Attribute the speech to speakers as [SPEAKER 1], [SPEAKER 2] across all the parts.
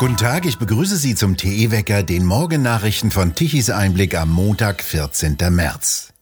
[SPEAKER 1] Guten Tag, ich begrüße Sie zum TE-Wecker, den Morgennachrichten von Tichys Einblick am Montag, 14. März.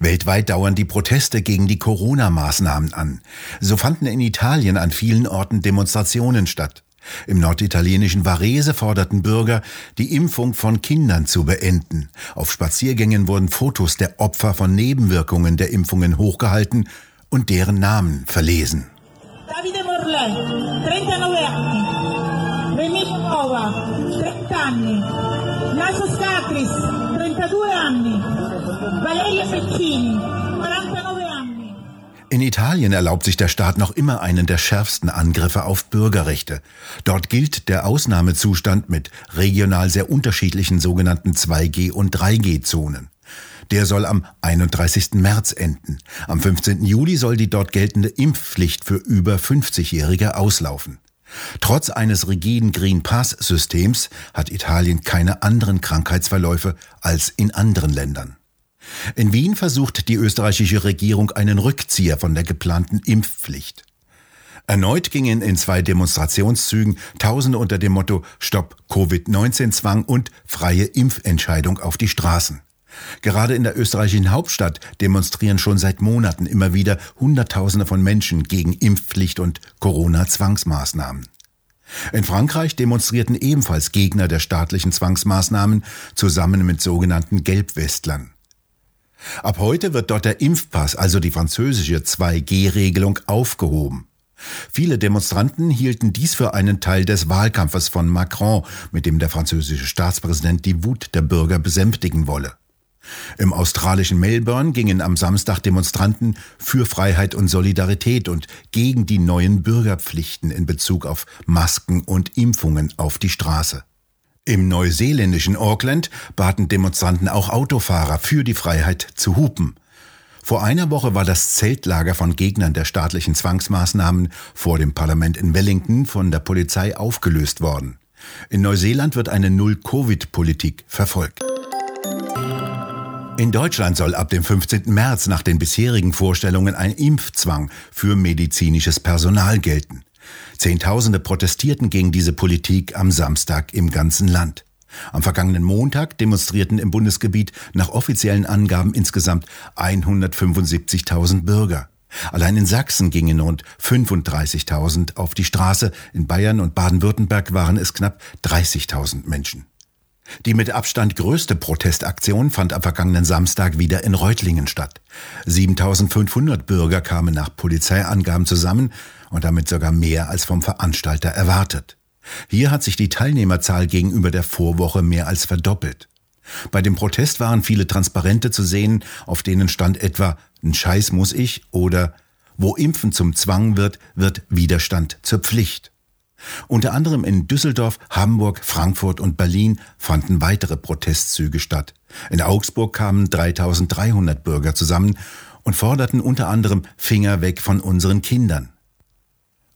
[SPEAKER 1] Weltweit dauern die Proteste gegen die Corona-Maßnahmen an. So fanden in Italien an vielen Orten Demonstrationen statt. Im norditalienischen Varese forderten Bürger, die Impfung von Kindern zu beenden. Auf Spaziergängen wurden Fotos der Opfer von Nebenwirkungen der Impfungen hochgehalten und deren Namen verlesen. Davide anni. Naso Scatris, 32 anni. Valeria Peccini, 49 anni. In Italien erlaubt sich der Staat noch immer einen der schärfsten Angriffe auf Bürgerrechte. Dort gilt der Ausnahmezustand mit regional sehr unterschiedlichen sogenannten 2G- und 3G-Zonen. Der soll am 31. März enden. Am 15. Juli soll die dort geltende Impfpflicht für über 50-Jährige auslaufen. Trotz eines rigiden Green Pass Systems hat Italien keine anderen Krankheitsverläufe als in anderen Ländern. In Wien versucht die österreichische Regierung einen Rückzieher von der geplanten Impfpflicht. Erneut gingen in zwei Demonstrationszügen Tausende unter dem Motto Stopp Covid-19-Zwang und freie Impfentscheidung auf die Straßen. Gerade in der österreichischen Hauptstadt demonstrieren schon seit Monaten immer wieder Hunderttausende von Menschen gegen Impfpflicht und Corona-Zwangsmaßnahmen. In Frankreich demonstrierten ebenfalls Gegner der staatlichen Zwangsmaßnahmen zusammen mit sogenannten Gelbwestlern. Ab heute wird dort der Impfpass, also die französische 2G-Regelung, aufgehoben. Viele Demonstranten hielten dies für einen Teil des Wahlkampfes von Macron, mit dem der französische Staatspräsident die Wut der Bürger besänftigen wolle. Im australischen Melbourne gingen am Samstag Demonstranten für Freiheit und Solidarität und gegen die neuen Bürgerpflichten in Bezug auf Masken und Impfungen auf die Straße. Im neuseeländischen Auckland baten Demonstranten auch Autofahrer für die Freiheit zu hupen. Vor einer Woche war das Zeltlager von Gegnern der staatlichen Zwangsmaßnahmen vor dem Parlament in Wellington von der Polizei aufgelöst worden. In Neuseeland wird eine Null-Covid-Politik verfolgt. In Deutschland soll ab dem 15. März nach den bisherigen Vorstellungen ein Impfzwang für medizinisches Personal gelten. Zehntausende protestierten gegen diese Politik am Samstag im ganzen Land. Am vergangenen Montag demonstrierten im Bundesgebiet nach offiziellen Angaben insgesamt 175.000 Bürger. Allein in Sachsen gingen rund 35.000 auf die Straße, in Bayern und Baden-Württemberg waren es knapp 30.000 Menschen. Die mit Abstand größte Protestaktion fand am vergangenen Samstag wieder in Reutlingen statt. 7500 Bürger kamen nach Polizeiangaben zusammen und damit sogar mehr als vom Veranstalter erwartet. Hier hat sich die Teilnehmerzahl gegenüber der Vorwoche mehr als verdoppelt. Bei dem Protest waren viele Transparente zu sehen, auf denen stand etwa Ein Scheiß muss ich oder Wo Impfen zum Zwang wird, wird Widerstand zur Pflicht. Unter anderem in Düsseldorf, Hamburg, Frankfurt und Berlin fanden weitere Protestzüge statt. In Augsburg kamen 3300 Bürger zusammen und forderten unter anderem Finger weg von unseren Kindern.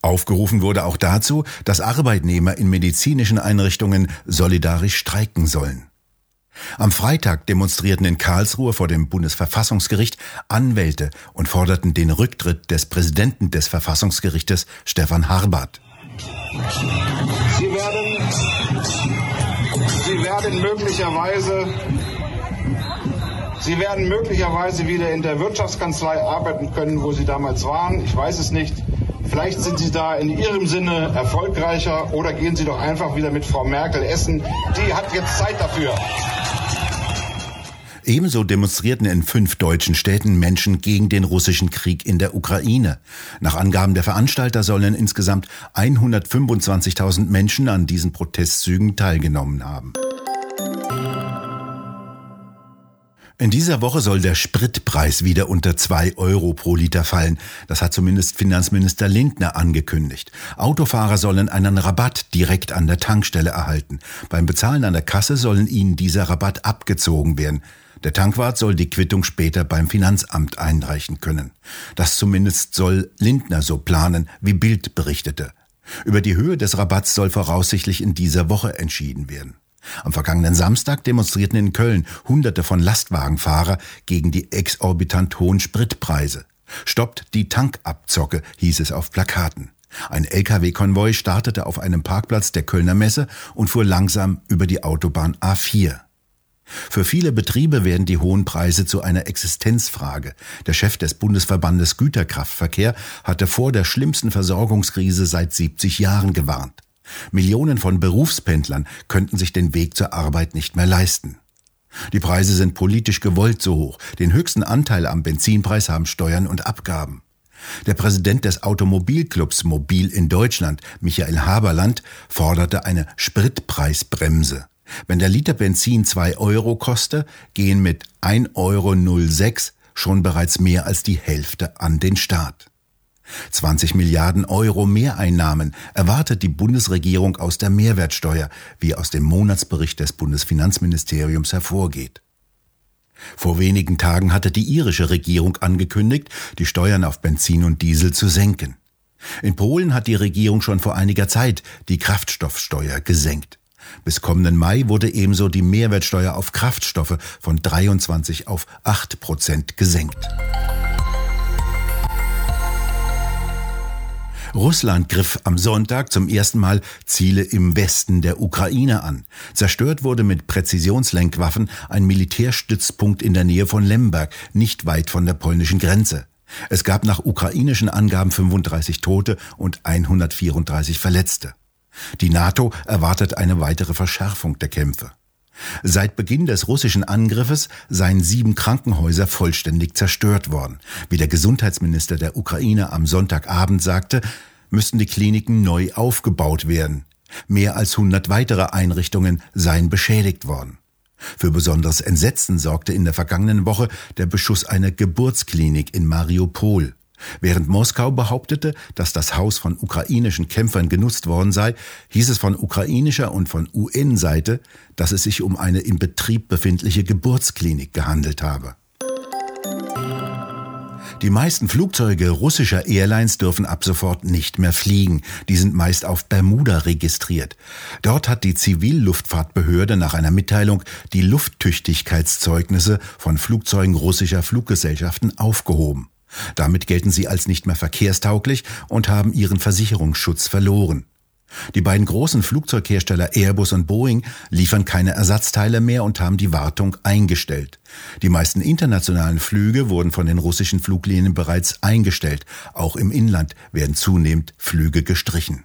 [SPEAKER 1] Aufgerufen wurde auch dazu, dass Arbeitnehmer in medizinischen Einrichtungen solidarisch streiken sollen. Am Freitag demonstrierten in Karlsruhe vor dem Bundesverfassungsgericht Anwälte und forderten den Rücktritt des Präsidenten des Verfassungsgerichtes Stefan Harbart.
[SPEAKER 2] Sie werden, Sie werden möglicherweise Sie werden möglicherweise wieder in der Wirtschaftskanzlei arbeiten können, wo Sie damals waren. Ich weiß es nicht. Vielleicht sind Sie da in Ihrem Sinne erfolgreicher oder gehen Sie doch einfach wieder mit Frau Merkel essen. Die hat jetzt Zeit dafür.
[SPEAKER 1] Ebenso demonstrierten in fünf deutschen Städten Menschen gegen den russischen Krieg in der Ukraine. Nach Angaben der Veranstalter sollen insgesamt 125.000 Menschen an diesen Protestzügen teilgenommen haben. In dieser Woche soll der Spritpreis wieder unter zwei Euro pro Liter fallen. Das hat zumindest Finanzminister Lindner angekündigt. Autofahrer sollen einen Rabatt direkt an der Tankstelle erhalten. Beim Bezahlen an der Kasse sollen ihnen dieser Rabatt abgezogen werden. Der Tankwart soll die Quittung später beim Finanzamt einreichen können. Das zumindest soll Lindner so planen, wie Bild berichtete. Über die Höhe des Rabatts soll voraussichtlich in dieser Woche entschieden werden. Am vergangenen Samstag demonstrierten in Köln Hunderte von Lastwagenfahrer gegen die exorbitant hohen Spritpreise. Stoppt die Tankabzocke, hieß es auf Plakaten. Ein Lkw-Konvoi startete auf einem Parkplatz der Kölner Messe und fuhr langsam über die Autobahn A4. Für viele Betriebe werden die hohen Preise zu einer Existenzfrage. Der Chef des Bundesverbandes Güterkraftverkehr hatte vor der schlimmsten Versorgungskrise seit 70 Jahren gewarnt. Millionen von Berufspendlern könnten sich den Weg zur Arbeit nicht mehr leisten. Die Preise sind politisch gewollt so hoch. Den höchsten Anteil am Benzinpreis haben Steuern und Abgaben. Der Präsident des Automobilclubs Mobil in Deutschland, Michael Haberland, forderte eine Spritpreisbremse. Wenn der Liter Benzin 2 Euro koste, gehen mit 1,06 Euro schon bereits mehr als die Hälfte an den Staat. 20 Milliarden Euro Mehreinnahmen erwartet die Bundesregierung aus der Mehrwertsteuer, wie aus dem Monatsbericht des Bundesfinanzministeriums hervorgeht. Vor wenigen Tagen hatte die irische Regierung angekündigt, die Steuern auf Benzin und Diesel zu senken. In Polen hat die Regierung schon vor einiger Zeit die Kraftstoffsteuer gesenkt. Bis kommenden Mai wurde ebenso die Mehrwertsteuer auf Kraftstoffe von 23 auf 8 Prozent gesenkt. Russland griff am Sonntag zum ersten Mal Ziele im Westen der Ukraine an. Zerstört wurde mit Präzisionslenkwaffen ein Militärstützpunkt in der Nähe von Lemberg, nicht weit von der polnischen Grenze. Es gab nach ukrainischen Angaben 35 Tote und 134 Verletzte. Die NATO erwartet eine weitere Verschärfung der Kämpfe. Seit Beginn des russischen Angriffes seien sieben Krankenhäuser vollständig zerstört worden. Wie der Gesundheitsminister der Ukraine am Sonntagabend sagte, müssten die Kliniken neu aufgebaut werden. Mehr als 100 weitere Einrichtungen seien beschädigt worden. Für besonderes Entsetzen sorgte in der vergangenen Woche der Beschuss einer Geburtsklinik in Mariupol. Während Moskau behauptete, dass das Haus von ukrainischen Kämpfern genutzt worden sei, hieß es von ukrainischer und von UN-Seite, dass es sich um eine in Betrieb befindliche Geburtsklinik gehandelt habe. Die meisten Flugzeuge russischer Airlines dürfen ab sofort nicht mehr fliegen. Die sind meist auf Bermuda registriert. Dort hat die Zivilluftfahrtbehörde nach einer Mitteilung die Lufttüchtigkeitszeugnisse von Flugzeugen russischer Fluggesellschaften aufgehoben. Damit gelten sie als nicht mehr verkehrstauglich und haben ihren Versicherungsschutz verloren. Die beiden großen Flugzeughersteller Airbus und Boeing liefern keine Ersatzteile mehr und haben die Wartung eingestellt. Die meisten internationalen Flüge wurden von den russischen Fluglinien bereits eingestellt. Auch im Inland werden zunehmend Flüge gestrichen.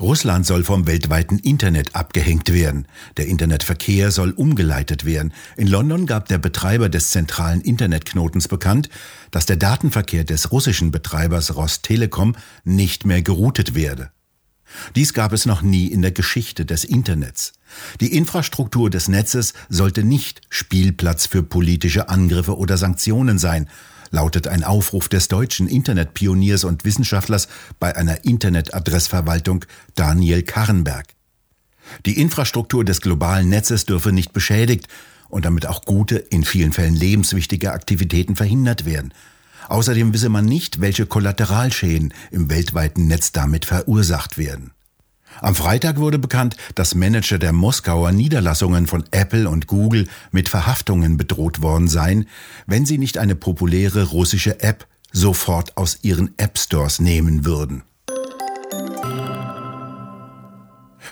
[SPEAKER 1] Russland soll vom weltweiten Internet abgehängt werden. Der Internetverkehr soll umgeleitet werden. In London gab der Betreiber des zentralen Internetknotens bekannt, dass der Datenverkehr des russischen Betreibers Rostelekom nicht mehr geroutet werde. Dies gab es noch nie in der Geschichte des Internets. Die Infrastruktur des Netzes sollte nicht Spielplatz für politische Angriffe oder Sanktionen sein, lautet ein Aufruf des deutschen Internetpioniers und Wissenschaftlers bei einer Internetadressverwaltung Daniel Karrenberg. Die Infrastruktur des globalen Netzes dürfe nicht beschädigt und damit auch gute, in vielen Fällen lebenswichtige Aktivitäten verhindert werden. Außerdem wisse man nicht, welche Kollateralschäden im weltweiten Netz damit verursacht werden. Am Freitag wurde bekannt, dass Manager der Moskauer Niederlassungen von Apple und Google mit Verhaftungen bedroht worden seien, wenn sie nicht eine populäre russische App sofort aus ihren App Stores nehmen würden.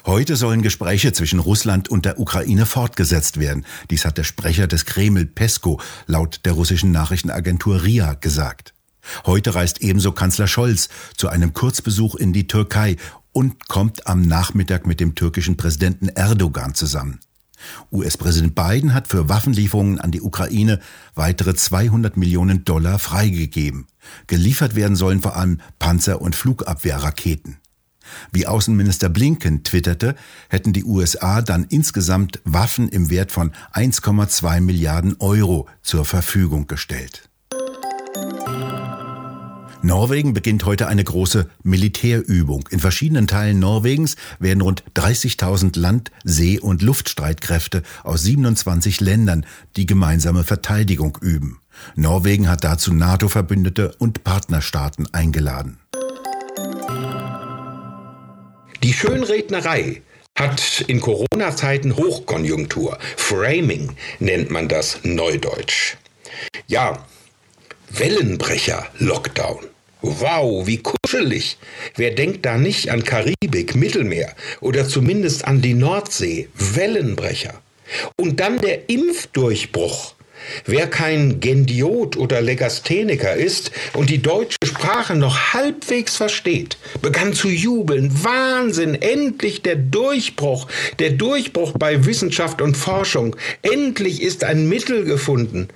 [SPEAKER 1] Heute sollen Gespräche zwischen Russland und der Ukraine fortgesetzt werden. Dies hat der Sprecher des Kreml Pesko laut der russischen Nachrichtenagentur RIA gesagt. Heute reist ebenso Kanzler Scholz zu einem Kurzbesuch in die Türkei und kommt am Nachmittag mit dem türkischen Präsidenten Erdogan zusammen. US-Präsident Biden hat für Waffenlieferungen an die Ukraine weitere 200 Millionen Dollar freigegeben. Geliefert werden sollen vor allem Panzer- und Flugabwehrraketen. Wie Außenminister Blinken twitterte, hätten die USA dann insgesamt Waffen im Wert von 1,2 Milliarden Euro zur Verfügung gestellt. Norwegen beginnt heute eine große Militärübung. In verschiedenen Teilen Norwegens werden rund 30.000 Land-, See- und Luftstreitkräfte aus 27 Ländern die gemeinsame Verteidigung üben. Norwegen hat dazu NATO-Verbündete und Partnerstaaten eingeladen.
[SPEAKER 3] Die Schönrednerei hat in Corona-Zeiten Hochkonjunktur. Framing nennt man das neudeutsch. Ja, Wellenbrecher-Lockdown. Wow, wie kuschelig. Wer denkt da nicht an Karibik, Mittelmeer oder zumindest an die Nordsee, Wellenbrecher? Und dann der Impfdurchbruch. Wer kein Gendiot oder Legastheniker ist und die deutsche Sprache noch halbwegs versteht, begann zu jubeln. Wahnsinn, endlich der Durchbruch, der Durchbruch bei Wissenschaft und Forschung. Endlich ist ein Mittel gefunden.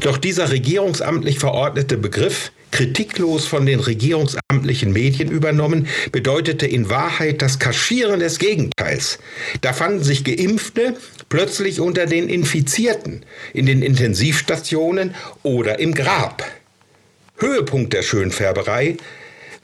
[SPEAKER 3] Doch dieser regierungsamtlich verordnete Begriff kritiklos von den regierungsamtlichen Medien übernommen, bedeutete in Wahrheit das Kaschieren des Gegenteils. Da fanden sich Geimpfte plötzlich unter den Infizierten, in den Intensivstationen oder im Grab. Höhepunkt der Schönfärberei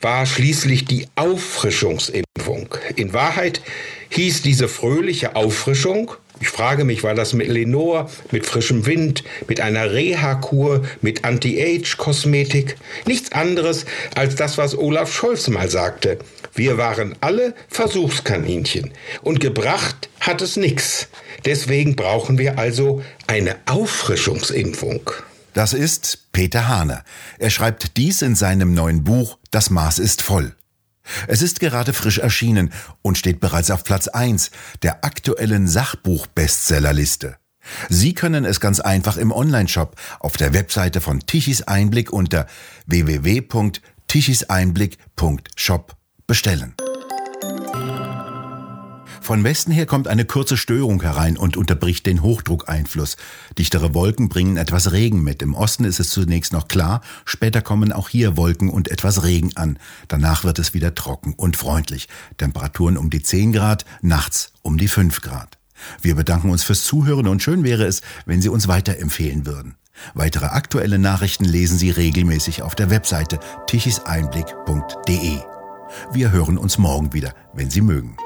[SPEAKER 3] war schließlich die Auffrischungsimpfung. In Wahrheit hieß diese fröhliche Auffrischung ich frage mich, war das mit Lenore, mit frischem Wind, mit einer Reha-Kur, mit Anti-Age-Kosmetik? Nichts anderes als das, was Olaf Scholz mal sagte. Wir waren alle Versuchskaninchen und gebracht hat es nichts. Deswegen brauchen wir also eine Auffrischungsimpfung.
[SPEAKER 1] Das ist Peter Hahne. Er schreibt dies in seinem neuen Buch Das Maß ist voll. Es ist gerade frisch erschienen und steht bereits auf Platz 1 der aktuellen Sachbuch-Bestsellerliste. Sie können es ganz einfach im Onlineshop auf der Webseite von Tichys Einblick unter www.tichiseinblick.shop bestellen. Von Westen her kommt eine kurze Störung herein und unterbricht den Hochdruckeinfluss. Dichtere Wolken bringen etwas Regen mit. Im Osten ist es zunächst noch klar, später kommen auch hier Wolken und etwas Regen an. Danach wird es wieder trocken und freundlich. Temperaturen um die 10 Grad, nachts um die 5 Grad. Wir bedanken uns fürs Zuhören und schön wäre es, wenn Sie uns weiterempfehlen würden. Weitere aktuelle Nachrichten lesen Sie regelmäßig auf der Webseite tichiseinblick.de. Wir hören uns morgen wieder, wenn Sie mögen.